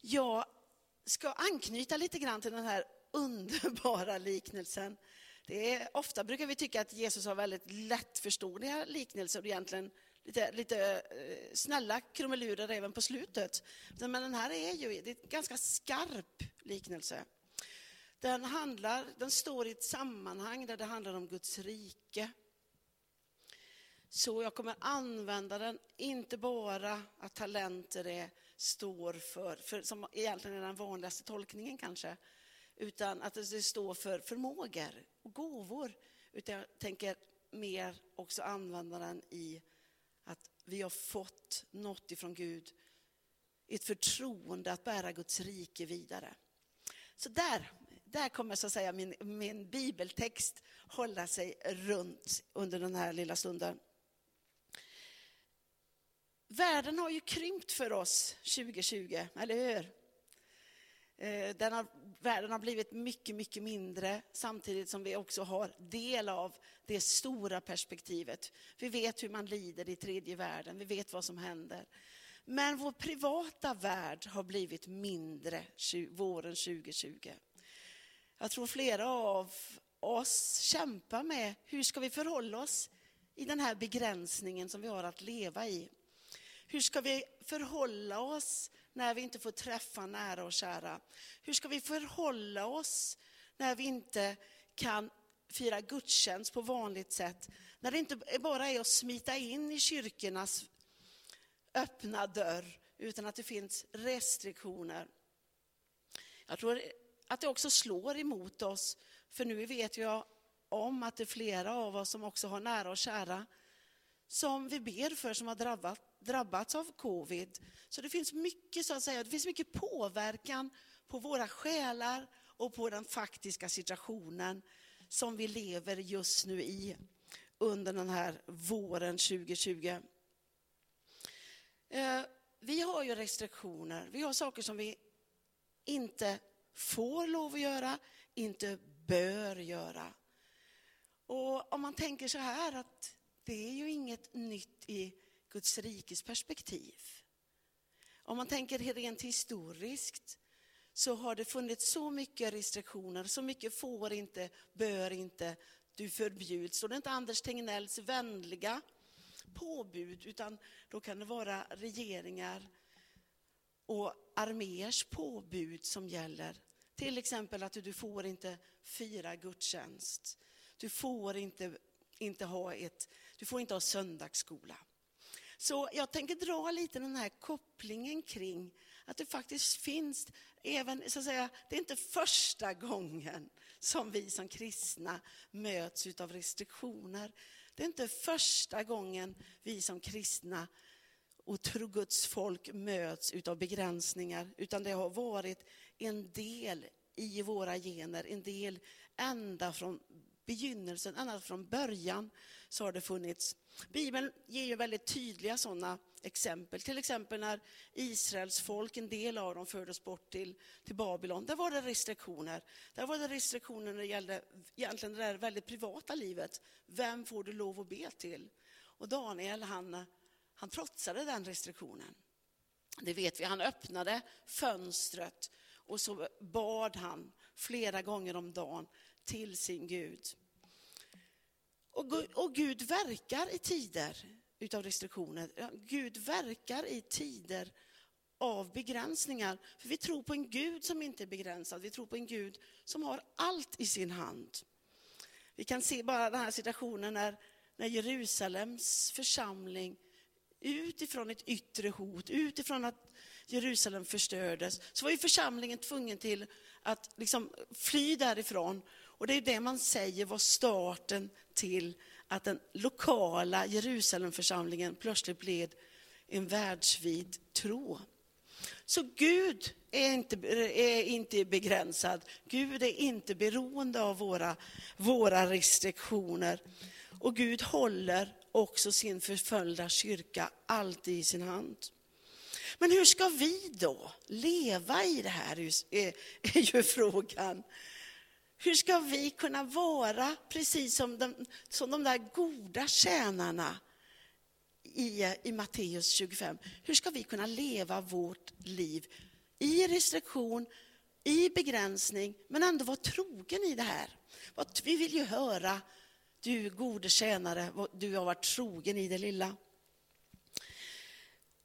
Jag ska anknyta lite grann till den här underbara liknelsen. Det är, ofta brukar vi tycka att Jesus har väldigt lättförståeliga liknelser och egentligen lite, lite eh, snälla krumelurer även på slutet. Men den här är ju det är en ganska skarp liknelse. Den, handlar, den står i ett sammanhang där det handlar om Guds rike. Så jag kommer använda den, inte bara att talenter är, står för, för, som egentligen är den vanligaste tolkningen kanske, utan att det står för förmågor och gåvor. Utan jag tänker mer också använda den i att vi har fått något ifrån Gud, ett förtroende att bära Guds rike vidare. Så där, där kommer så att säga min, min bibeltext hålla sig runt under den här lilla stunden. Världen har ju krympt för oss 2020, eller hur? Eh, den har, världen har blivit mycket, mycket mindre samtidigt som vi också har del av det stora perspektivet. Vi vet hur man lider i tredje världen, vi vet vad som händer. Men vår privata värld har blivit mindre våren 2020. Jag tror flera av oss kämpar med hur ska vi förhålla oss i den här begränsningen som vi har att leva i. Hur ska vi förhålla oss när vi inte får träffa nära och kära? Hur ska vi förhålla oss när vi inte kan fira gudstjänst på vanligt sätt? När det inte bara är att smita in i kyrkornas öppna dörr, utan att det finns restriktioner. Jag tror att det också slår emot oss, för nu vet jag om att det är flera av oss som också har nära och kära som vi ber för som har drabbat, drabbats av covid. Så det finns mycket så att säga, det finns mycket påverkan på våra själar och på den faktiska situationen som vi lever just nu i under den här våren 2020. Eh, vi har ju restriktioner, vi har saker som vi inte får lov att göra, inte bör göra. Och om man tänker så här att det är ju inget nytt i Guds rikes perspektiv. Om man tänker rent historiskt så har det funnits så mycket restriktioner, så mycket får inte, bör inte, du förbjuds. Och det är inte Anders Tegnells vänliga påbud, utan då kan det vara regeringar och arméers påbud som gäller. Till exempel att du får inte fira gudstjänst. Du får inte, inte ha ett du får inte ha söndagsskola. Så jag tänker dra lite den här kopplingen kring att det faktiskt finns, även, så att säga, det är inte första gången som vi som kristna möts av restriktioner. Det är inte första gången vi som kristna och tro Guds folk möts av begränsningar, utan det har varit en del i våra gener, en del ända från begynnelsen, ända från början så har det funnits. Bibeln ger ju väldigt tydliga sådana exempel. Till exempel när Israels folk, en del av dem fördes bort till, till Babylon. Där var det restriktioner. Där var det restriktioner när det gällde egentligen det där väldigt privata livet. Vem får du lov att be till? Och Daniel, han, han trotsade den restriktionen. Det vet vi. Han öppnade fönstret och så bad han flera gånger om dagen till sin Gud. Och Gud verkar i tider utav restriktioner. Gud verkar i tider av begränsningar. För vi tror på en Gud som inte är begränsad. Vi tror på en Gud som har allt i sin hand. Vi kan se bara den här situationen när, när Jerusalems församling utifrån ett yttre hot, utifrån att Jerusalem förstördes, så var ju församlingen tvungen till att liksom fly därifrån och det är det man säger var starten till att den lokala Jerusalemförsamlingen plötsligt blev en världsvid tro. Så Gud är inte, är inte begränsad. Gud är inte beroende av våra, våra restriktioner. Och Gud håller också sin förföljda kyrka alltid i sin hand. Men hur ska vi då leva i det här, är ju frågan. Hur ska vi kunna vara precis som de, som de där goda tjänarna i, i Matteus 25? Hur ska vi kunna leva vårt liv i restriktion, i begränsning, men ändå vara trogen i det här. Vi vill ju höra, du gode tjänare, du har varit trogen i det lilla.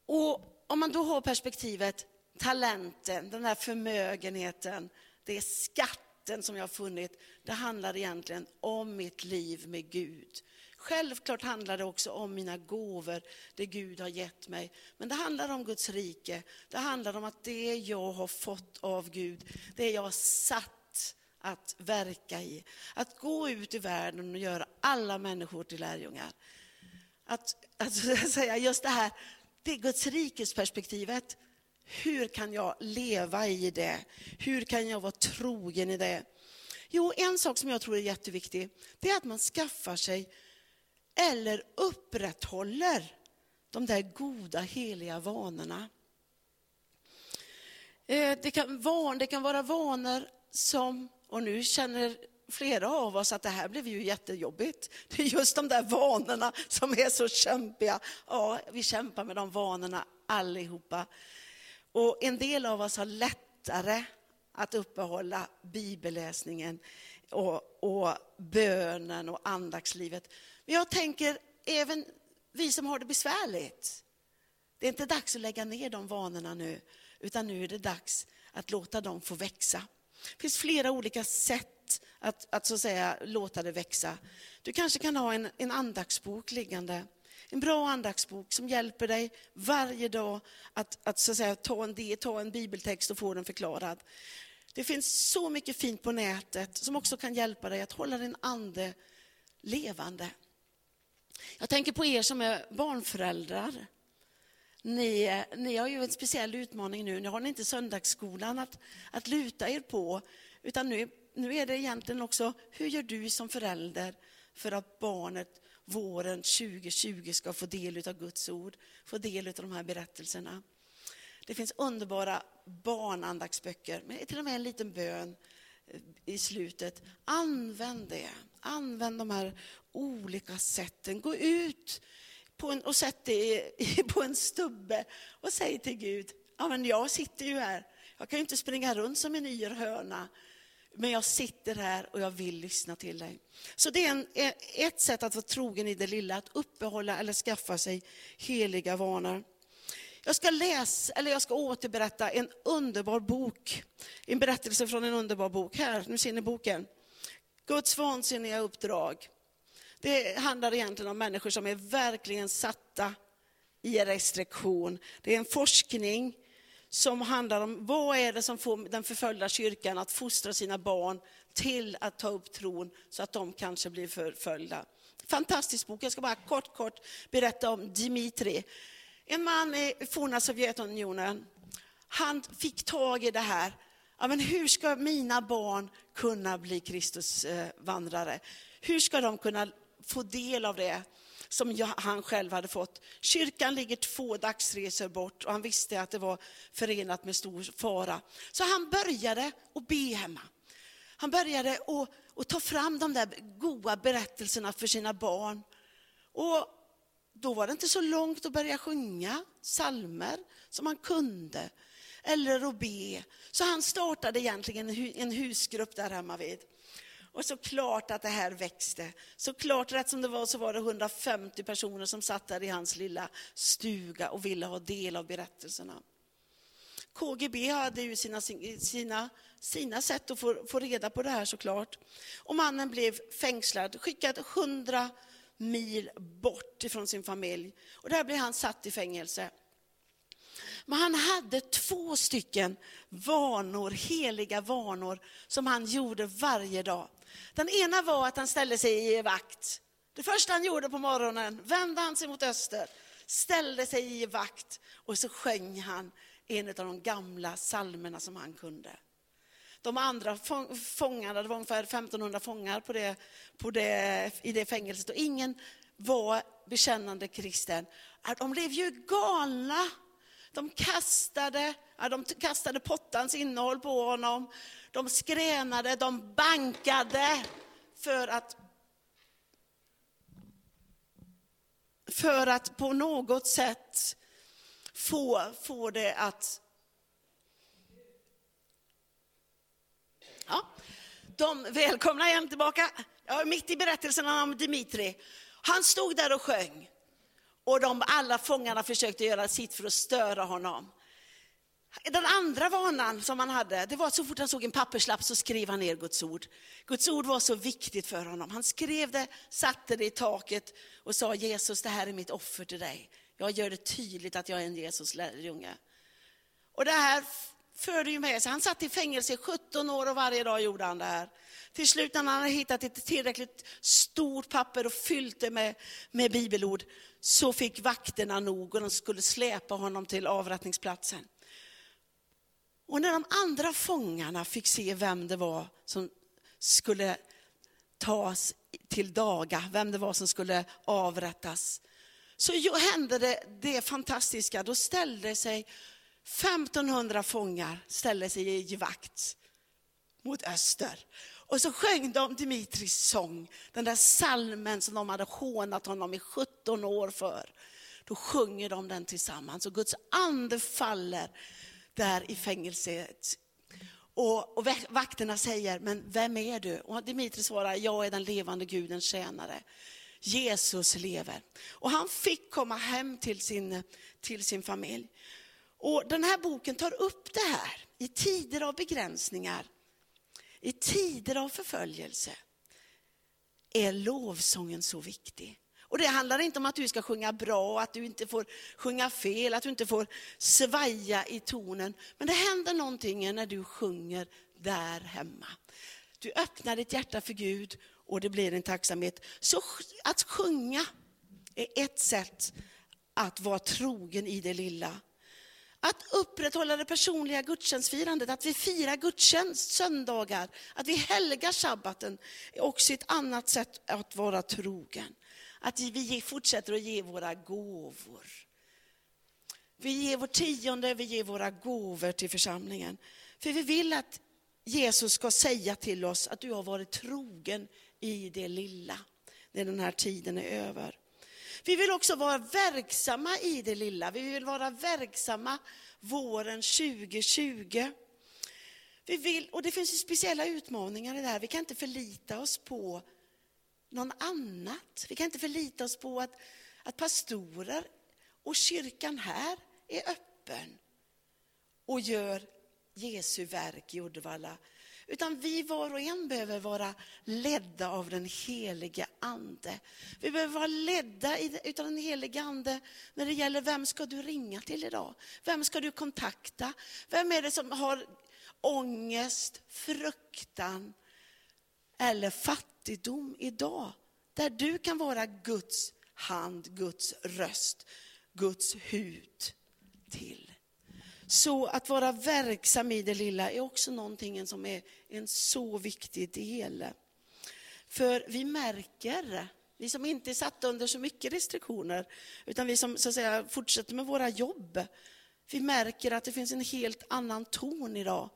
Och om man då har perspektivet talenten, den här förmögenheten, det är skatt skatten som jag har funnit, det handlar egentligen om mitt liv med Gud. Självklart handlar det också om mina gåvor, det Gud har gett mig. Men det handlar om Guds rike. Det handlar om att det jag har fått av Gud, det jag har satt att verka i. Att gå ut i världen och göra alla människor till lärjungar. Att, att säga just det här, det är Guds rikes perspektivet. Hur kan jag leva i det? Hur kan jag vara trogen i det? Jo, en sak som jag tror är jätteviktig, det är att man skaffar sig eller upprätthåller de där goda heliga vanorna. Eh, det kan, det kan vara vanor som, och nu känner flera av oss att det här blev ju jättejobbigt. Det är just de där vanorna som är så kämpiga. Ja, vi kämpar med de vanorna allihopa. Och en del av oss har lättare att uppehålla bibelläsningen och, och bönen och andaktslivet. Men jag tänker, även vi som har det besvärligt, det är inte dags att lägga ner de vanorna nu, utan nu är det dags att låta dem få växa. Det finns flera olika sätt att, att, så att säga, låta det växa. Du kanske kan ha en, en andaktsbok liggande. En bra andaktsbok som hjälper dig varje dag att, att, så att säga, ta, en, ta en bibeltext och få den förklarad. Det finns så mycket fint på nätet som också kan hjälpa dig att hålla din ande levande. Jag tänker på er som är barnföräldrar. Ni, ni har ju en speciell utmaning nu. Nu har ni inte söndagsskolan att, att luta er på, utan nu, nu är det egentligen också, hur gör du som förälder för att barnet våren 2020 ska få del av Guds ord, få del av de här berättelserna. Det finns underbara barnandaktsböcker med till och med en liten bön eh, i slutet. Använd det. Använd de här olika sätten. Gå ut en, och sätt dig på en stubbe och säg till Gud, ja men jag sitter ju här. Jag kan ju inte springa runt som en yr höna. Men jag sitter här och jag vill lyssna till dig. Så det är en, eh, ett sätt att vara trogen i det lilla, att uppehålla eller skaffa sig heliga vanor. Jag ska läsa, eller jag ska återberätta en underbar bok. En berättelse från en underbar bok. Här, nu ser ni boken. Guds vansinniga uppdrag. Det handlar egentligen om människor som är verkligen satta i restriktion. Det är en forskning som handlar om vad är det som får den förföljda kyrkan att fostra sina barn till att ta upp tron så att de kanske blir förföljda. Fantastisk bok. Jag ska bara kort, kort berätta om Dimitri. En man i forna Sovjetunionen. Han fick tag i det här. Ja, men hur ska mina barn kunna bli Kristusvandrare? Eh, hur ska de kunna få del av det som han själv hade fått. Kyrkan ligger två dagsresor bort och han visste att det var förenat med stor fara. Så han började att be hemma. Han började att, att ta fram de där goda berättelserna för sina barn. Och då var det inte så långt att börja sjunga salmer som han kunde, eller att be. Så han startade egentligen en husgrupp där hemma vid. Och så klart att det här växte. Så klart, rätt som det var, så var det 150 personer som satt där i hans lilla stuga och ville ha del av berättelserna. KGB hade ju sina, sina, sina sätt att få, få reda på det här såklart. Och mannen blev fängslad, skickad 100 mil bort ifrån sin familj. Och där blev han satt i fängelse. Men han hade två stycken vanor, heliga vanor, som han gjorde varje dag. Den ena var att han ställde sig i vakt. Det första han gjorde på morgonen vände han sig mot öster, ställde sig i vakt och så sjöng han en av de gamla salmerna som han kunde. De andra fångarna, det var ungefär 1500 fångar på det, på det, i det fängelset och ingen var bekännande kristen. De blev ju galna. De kastade, ja, de kastade pottans innehåll på honom. De skränade, de bankade för att för att på något sätt få, få det att... Ja, de välkomnar igen tillbaka. Jag är mitt i berättelsen om Dimitri. Han stod där och sjöng. Och de, alla fångarna försökte göra sitt för att störa honom. Den andra vanan som han hade, det var att så fort han såg en papperslapp så skrev han ner Guds ord. Guds ord var så viktigt för honom. Han skrev det, satte det i taket och sa Jesus, det här är mitt offer till dig. Jag gör det tydligt att jag är en Jesus lärjunge. Och det här förde ju med sig, han satt i fängelse i 17 år och varje dag gjorde han det här. Till slut när han hade hittat ett tillräckligt stort papper och fyllt det med, med bibelord, så fick vakterna nog och de skulle släpa honom till avrättningsplatsen. Och när de andra fångarna fick se vem det var som skulle tas till daga, vem det var som skulle avrättas, så hände det, det fantastiska. Då ställde sig 1500 fångar ställde sig i vakt mot öster. Och så sjöng de Dimitris sång, den där salmen som de hade hånat honom i 17 år för. Då sjunger de den tillsammans och Guds ande faller där i fängelset. Och, och vakterna säger, men vem är du? Och Dimitri svarar, jag är den levande Gudens tjänare. Jesus lever. Och han fick komma hem till sin, till sin familj. Och den här boken tar upp det här i tider av begränsningar, i tider av förföljelse är lovsången så viktig. Och det handlar inte om att du ska sjunga bra, att du inte får sjunga fel, att du inte får svaja i tonen. Men det händer någonting när du sjunger där hemma. Du öppnar ditt hjärta för Gud och det blir en tacksamhet. Så att sjunga är ett sätt att vara trogen i det lilla. Att upprätthålla det personliga gudstjänstfirandet, att vi firar gudstjänst söndagar, att vi helgar sabbaten, är också ett annat sätt att vara trogen. Att vi fortsätter att ge våra gåvor. Vi ger vår tionde, vi ger våra gåvor till församlingen. För vi vill att Jesus ska säga till oss att du har varit trogen i det lilla, när den här tiden är över. Vi vill också vara verksamma i det lilla. Vi vill vara verksamma våren 2020. Vi vill, och det finns speciella utmaningar i det här. Vi kan inte förlita oss på någon annat. Vi kan inte förlita oss på att, att pastorer och kyrkan här är öppen och gör Jesu verk i Uddevalla. Utan vi var och en behöver vara ledda av den helige Ande. Vi behöver vara ledda av den helige Ande när det gäller vem ska du ringa till idag? Vem ska du kontakta? Vem är det som har ångest, fruktan eller fattigdom idag? Där du kan vara Guds hand, Guds röst, Guds hud till. Så att vara verksam i det lilla är också någonting som är en så viktig del. För vi märker, vi som inte är satta under så mycket restriktioner, utan vi som så att säga, fortsätter med våra jobb, vi märker att det finns en helt annan ton idag.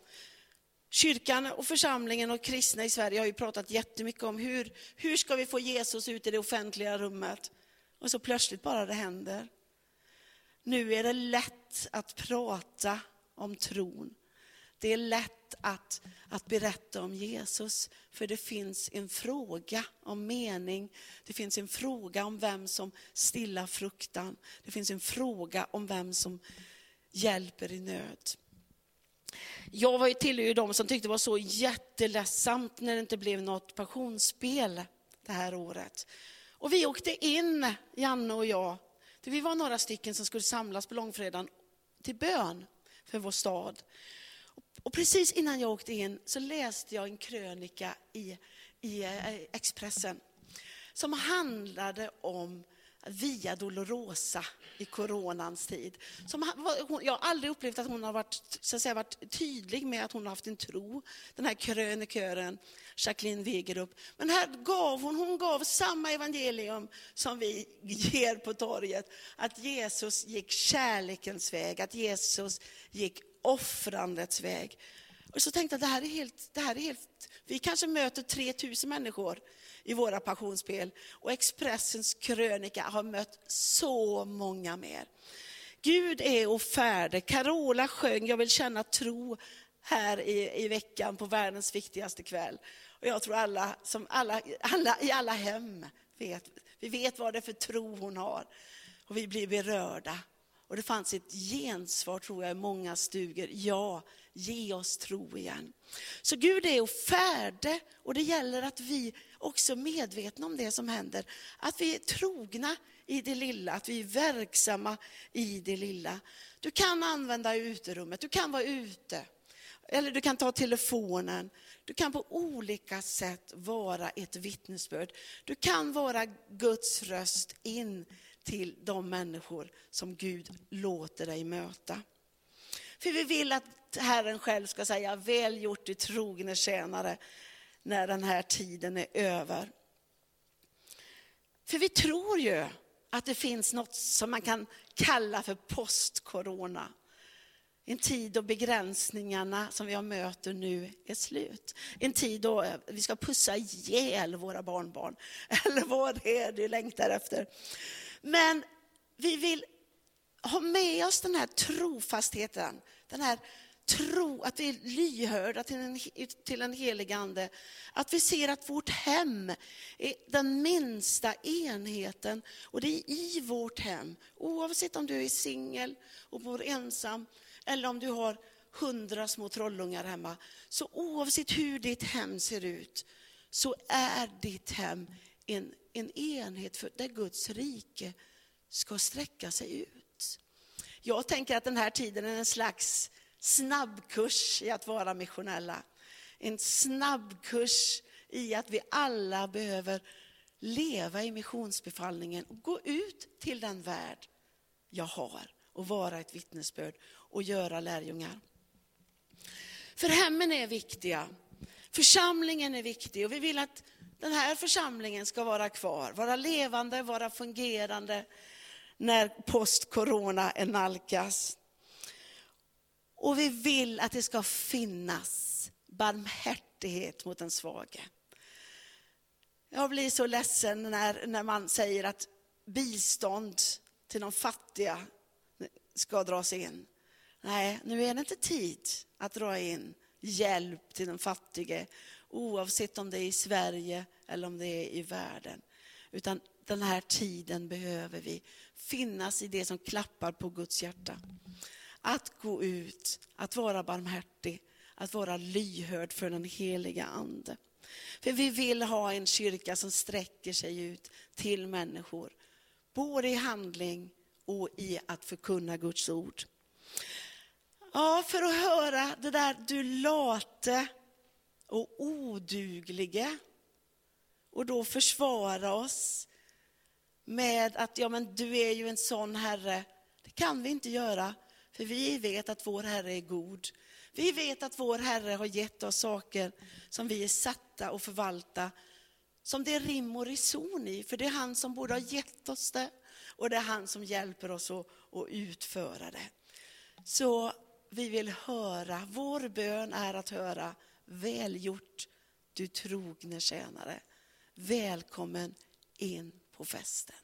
Kyrkan och församlingen och kristna i Sverige har ju pratat jättemycket om hur, hur ska vi få Jesus ut i det offentliga rummet? Och så plötsligt bara det händer. Nu är det lätt att prata om tron. Det är lätt att, att berätta om Jesus, för det finns en fråga om mening. Det finns en fråga om vem som stillar fruktan. Det finns en fråga om vem som hjälper i nöd. Jag var ju tillhör de som tyckte det var så jätteledsamt när det inte blev något passionsspel det här året. Och vi åkte in, Janne och jag, vi var några stycken som skulle samlas på långfredagen till bön för vår stad. Och precis innan jag åkte in så läste jag en krönika i, i eh, Expressen som handlade om Via Dolorosa i coronans tid. Som jag har aldrig upplevt att hon har varit, så att säga, varit tydlig med att hon har haft en tro, den här krönikören Jacqueline Wegerup. Men här gav hon, hon gav samma evangelium som vi ger på torget. Att Jesus gick kärlekens väg, att Jesus gick offrandets väg. Och så tänkte jag, det här är helt, det här är helt vi kanske möter 3000 människor i våra passionsspel och Expressens krönika har mött så många mer. Gud är och färde, Carola sjöng Jag vill känna tro här i, i veckan på världens viktigaste kväll. Och jag tror alla, som alla, alla i alla hem vet, vi vet vad det är för tro hon har. Och vi blir berörda. Och det fanns ett gensvar tror jag i många stugor. Ja, ge oss tro igen. Så Gud är färdig och det gäller att vi också är medvetna om det som händer. Att vi är trogna i det lilla, att vi är verksamma i det lilla. Du kan använda uterummet, du kan vara ute. Eller du kan ta telefonen. Du kan på olika sätt vara ett vittnesbörd. Du kan vara Guds röst in till de människor som Gud låter dig möta. För vi vill att Herren själv ska säga, väl gjort du trogne tjänare, när den här tiden är över. För vi tror ju att det finns något som man kan kalla för post-corona. En tid då begränsningarna som vi möter nu är slut. En tid då vi ska pussa ihjäl våra barnbarn. Eller vad det är du längtar efter. Men vi vill ha med oss den här trofastheten, den här tro, att vi är lyhörda till en, till en helig ande. Att vi ser att vårt hem är den minsta enheten och det är i vårt hem, oavsett om du är singel och bor ensam eller om du har hundra små trollungar hemma. Så oavsett hur ditt hem ser ut så är ditt hem en, en enhet för, där Guds rike ska sträcka sig ut. Jag tänker att den här tiden är en slags snabbkurs i att vara missionella. En snabbkurs i att vi alla behöver leva i missionsbefallningen och gå ut till den värld jag har och vara ett vittnesbörd och göra lärjungar. För hemmen är viktiga. Församlingen är viktig och vi vill att den här församlingen ska vara kvar, vara levande, vara fungerande när post-corona är nalkas. Och vi vill att det ska finnas barmhärtighet mot den svage. Jag blir så ledsen när, när man säger att bistånd till de fattiga ska dras in. Nej, nu är det inte tid att dra in hjälp till den fattige, oavsett om det är i Sverige eller om det är i världen. Utan den här tiden behöver vi finnas i det som klappar på Guds hjärta. Att gå ut, att vara barmhärtig, att vara lyhörd för den heliga Ande. För vi vill ha en kyrka som sträcker sig ut till människor, både i handling och i att förkunna Guds ord. Ja, för att höra det där du late och oduglige och då försvara oss med att ja, men du är ju en sån Herre. Det kan vi inte göra, för vi vet att vår Herre är god. Vi vet att vår Herre har gett oss saker som vi är satta att förvalta, som det är rim och reson i, för det är han som borde ha gett oss det och det är han som hjälper oss att, att utföra det. Så vi vill höra, vår bön är att höra, välgjort du trogne tjänare. Välkommen in på festen.